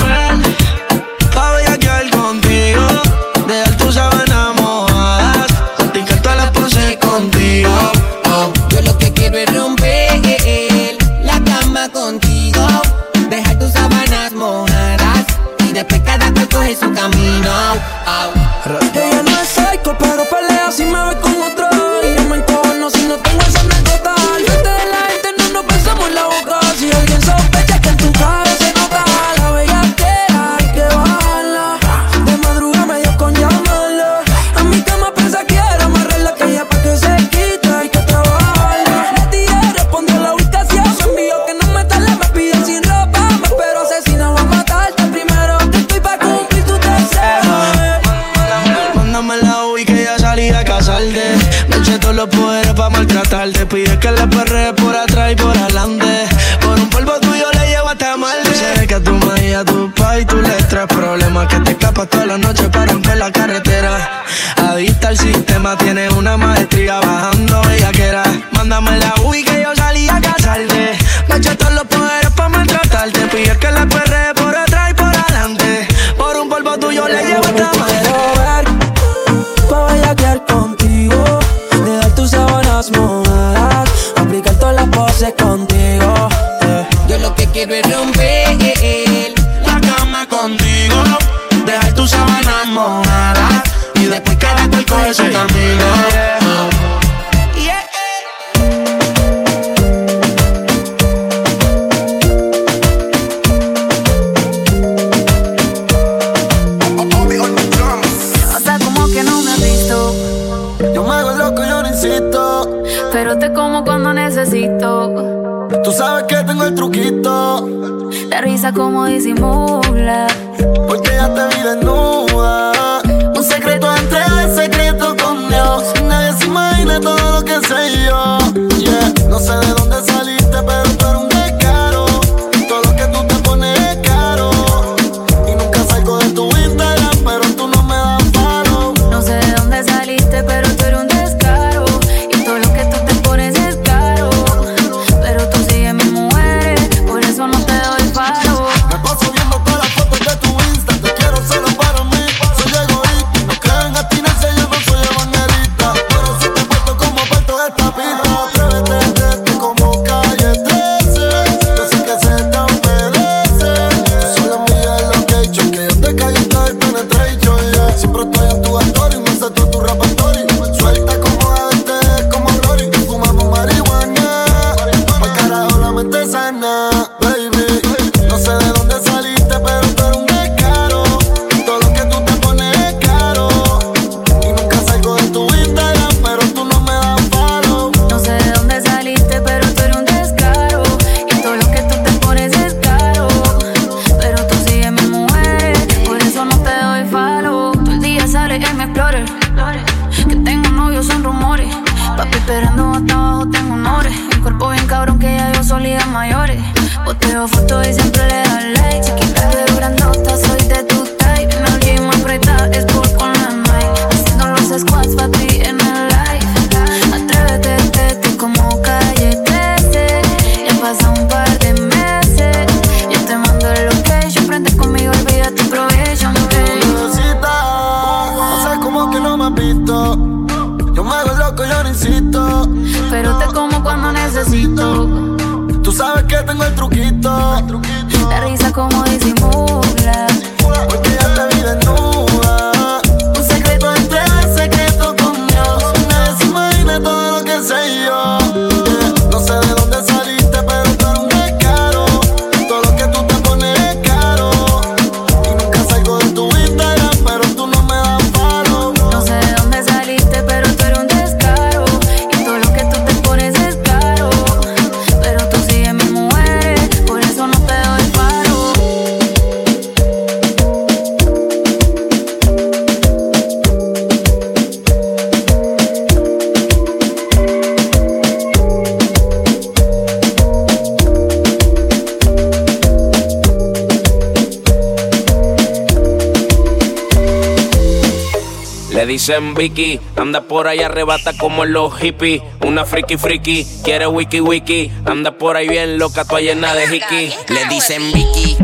Le dicen Vicky, anda por ahí arrebata como los hippies. Una friki friki, quiere wiki wiki. Anda por ahí bien loca, toda llena de hiki. Le dicen Vicky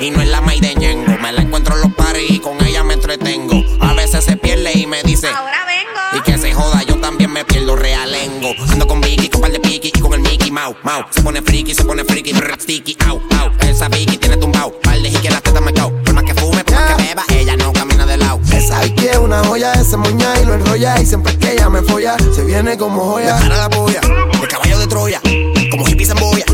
y no es la maíz de Ñengo. Me la encuentro en los paris y con ella me entretengo. A veces se pierde y me dice Ahora vengo. Y que se joda, yo también me pierdo realengo. Ando con Vicky, con par de Piki y con el Mickey Mouse. Mau. Se pone friki, se pone friki, brr, sticky, au, au. Esa Vicky tiene tumbao, una joya, ese moña y lo enrolla. Y siempre que ella me folla, se viene como joya. Para la polla, el caballo de Troya, como hippie se embolla.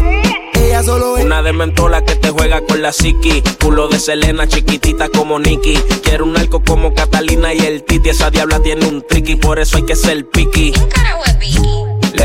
Ella solo es Una de mentola que te juega con la psiqui. Culo de Selena, chiquitita como Nicky. Quiero un arco como Catalina y el Titi. Esa diabla tiene un tricky, por eso hay que ser piqui.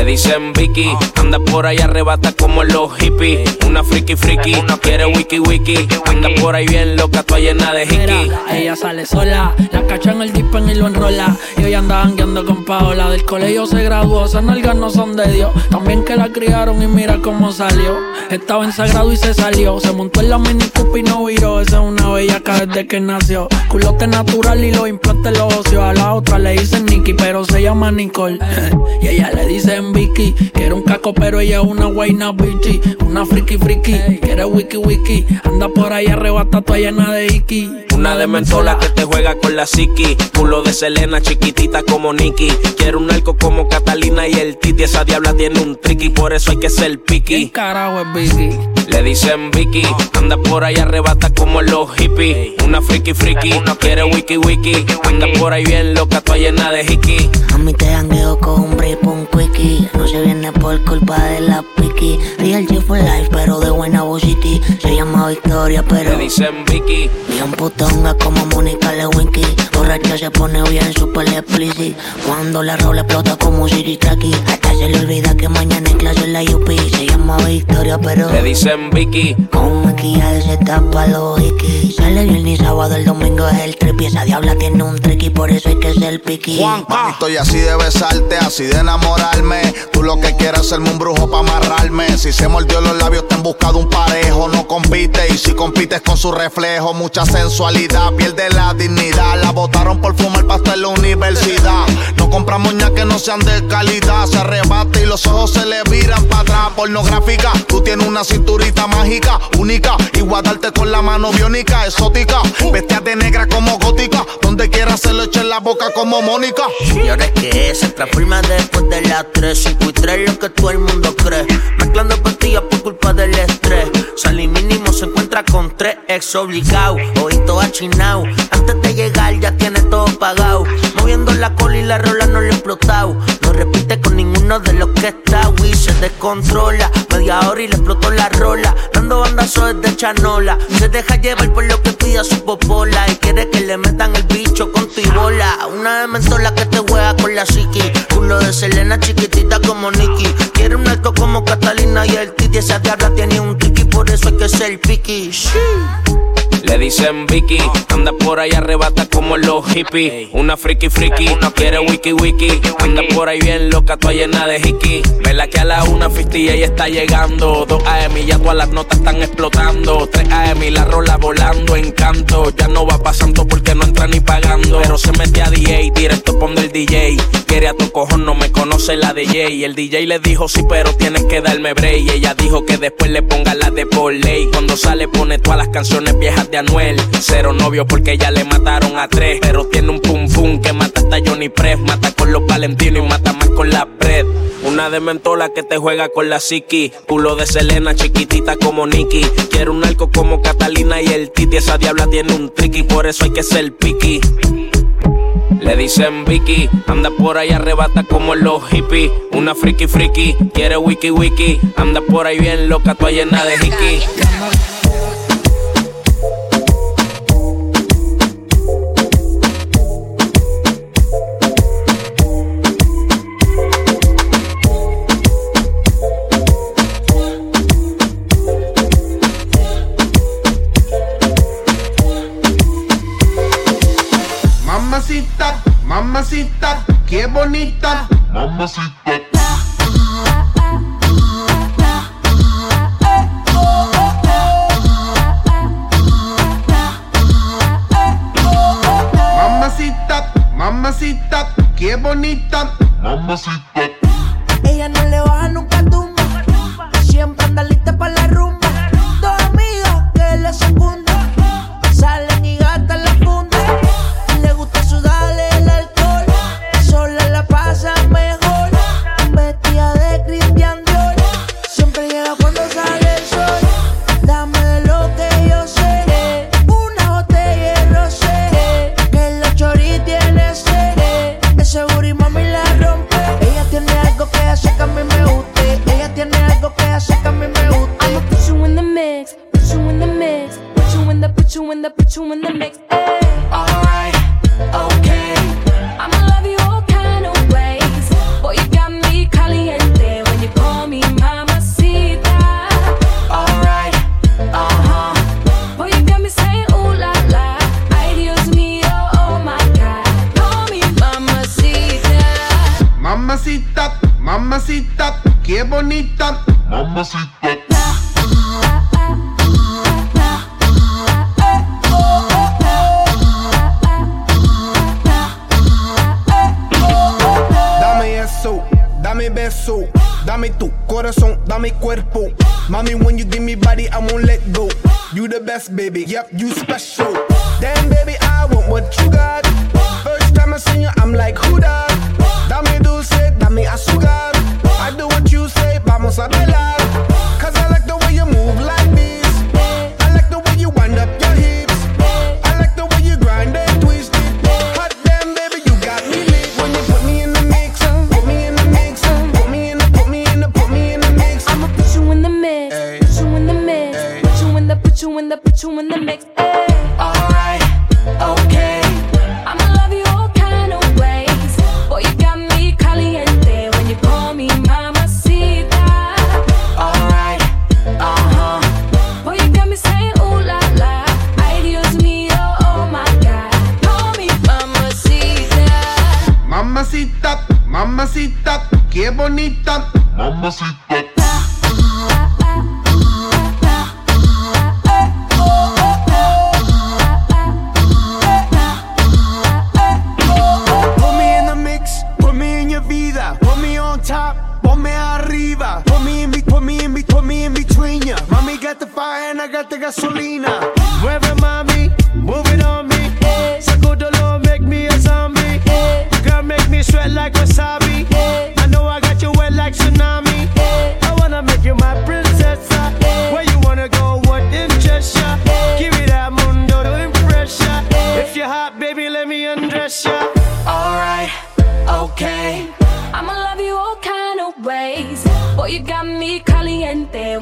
Le dicen Vicky, anda por ahí arrebata como los hippies. Una friki friki, quiere wiki wiki. Anda por ahí bien loca, toda llena de hiki. ella sale sola, la cacha en el dipen y lo enrola. Y hoy anda jangueando con Paola. Del colegio se graduó, esas nalgas no son de Dios. También que la criaron y mira cómo salió. Estaba en sagrado y se salió. Se montó en la mini Cooper y no viró. Esa es una bellaca desde que nació. Culote natural y los implantes los ocios. A la otra le dicen Nicky, pero se llama Nicole. *laughs* y ella le Vicky. Quiere un caco, pero ella es una guayna bichi. Una friki friki, quiere wiki wiki. Anda por ahí arrebata toda llena de iki. Una de mentola que te juega con la psiqui. Culo de Selena, chiquitita como Nicky. Quiero un arco como Catalina y el Titi. Esa diabla tiene un tricky, por eso hay que ser piqui. Carajo es Vicky. Le dicen Vicky, anda por ahí arrebata como los hippies. Una friki friki, quiere wiki wiki. Anda por ahí bien loca, toda llena de hiki. A mí te jangueo con un brief, un quickie. No se viene por culpa de la piqui. G for life, pero de buena City. Se llama Victoria, pero. Le dicen Vicky. Bien putonga como Mónica Lewinsky. Borracha se pone bien super explicit. Cuando la rola explota como Siri Traki. Hasta se le olvida que mañana es clase en la UP. Se llama Victoria, pero. Le dicen Vicky. Con maquillaje se tapa los hikis. Sale bien y sábado, el domingo es el trip. Y esa diabla tiene un tricky, por eso hay que ser piqui. Mami, estoy así de besarte, así de enamorarme. Tú lo que quieres es hacerme un brujo para amarrarme. Si se mordió los labios, te han buscado un parejo. No compite, y si compites con su reflejo, mucha sensualidad, pierde la dignidad. La botaron por fumar pasto en la universidad. No compramos ña que no sean de calidad. Se arrebata y los ojos se le viran para atrás. Pornográfica, tú tienes una cinturita mágica, única. Y guardarte con la mano biónica, exótica. Vestíate negra como gótica. Donde quieras se lo eche en la boca como Mónica. Y que se transforma después de las 3, 5 y 3, lo que todo el mundo cree. Mezclando pastillas por culpa del estrés. Sal y mínimo se encuentra con tres ex obligado. Ojito achinao. Antes de llegar ya tiene todo pagado. Moviendo la cola y la rola no le explotado. No repite con ninguno de los que está. Wii se descontrola. Media hora y le explotó la rola. Dando bandazos desde chanola. Se deja llevar por lo que pida su popola. Y quiere que le metan el bicho con tu bola. Una de mentola que te juega con la psiqui. Culo de Selena chiquitita como Nicky. Quiere un alto como Catalina y el Titi. Esa diabla tiene un tiki, por eso hay que ser piqui. Le dicen Vicky, anda por ahí arrebata como los hippies. Una friki friki, no quiere wiki wiki. Anda por ahí bien loca, toda llena de hiki. Vela que a la una fistilla y está llegando. 2 AM y ya todas las notas están explotando. 3 AM la rola volando en canto. Ya no va pasando porque no entra ni pagando. Pero se mete a DJ, directo pon del DJ. Quiere a tu cojón, no me conoce la DJ. El DJ le dijo sí, pero tienes que darme break. Ella dijo que después le ponga la de por ley. Cuando sale pone todas las canciones viejas de Anuel. Cero novio porque ya le mataron a tres. Pero tiene un pum pum que mata hasta Johnny Press. Mata con los valentinos y mata más con la pred. Una de mentola que te juega con la psiqui. Culo de Selena, chiquitita como Nicky. Quiero un arco como Catalina y el Titi. Esa diabla tiene un tricky, por eso hay que ser piqui. Le dicen Vicky, anda por ahí arrebata como los hippies. Una friki friki, quiere wiki wiki. Anda por ahí bien loca, toda llena de hiki. Mamacita, qué bonita. Mamacita. Mamacita, mamacita, qué bonita. Mamacita. Ella no le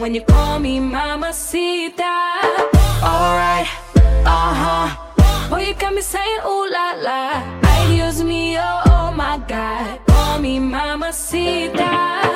when you call me mamacita. Alright, uh huh. Boy, you got me saying ooh la la. Ay Dios mío, oh my God. Call me mamacita.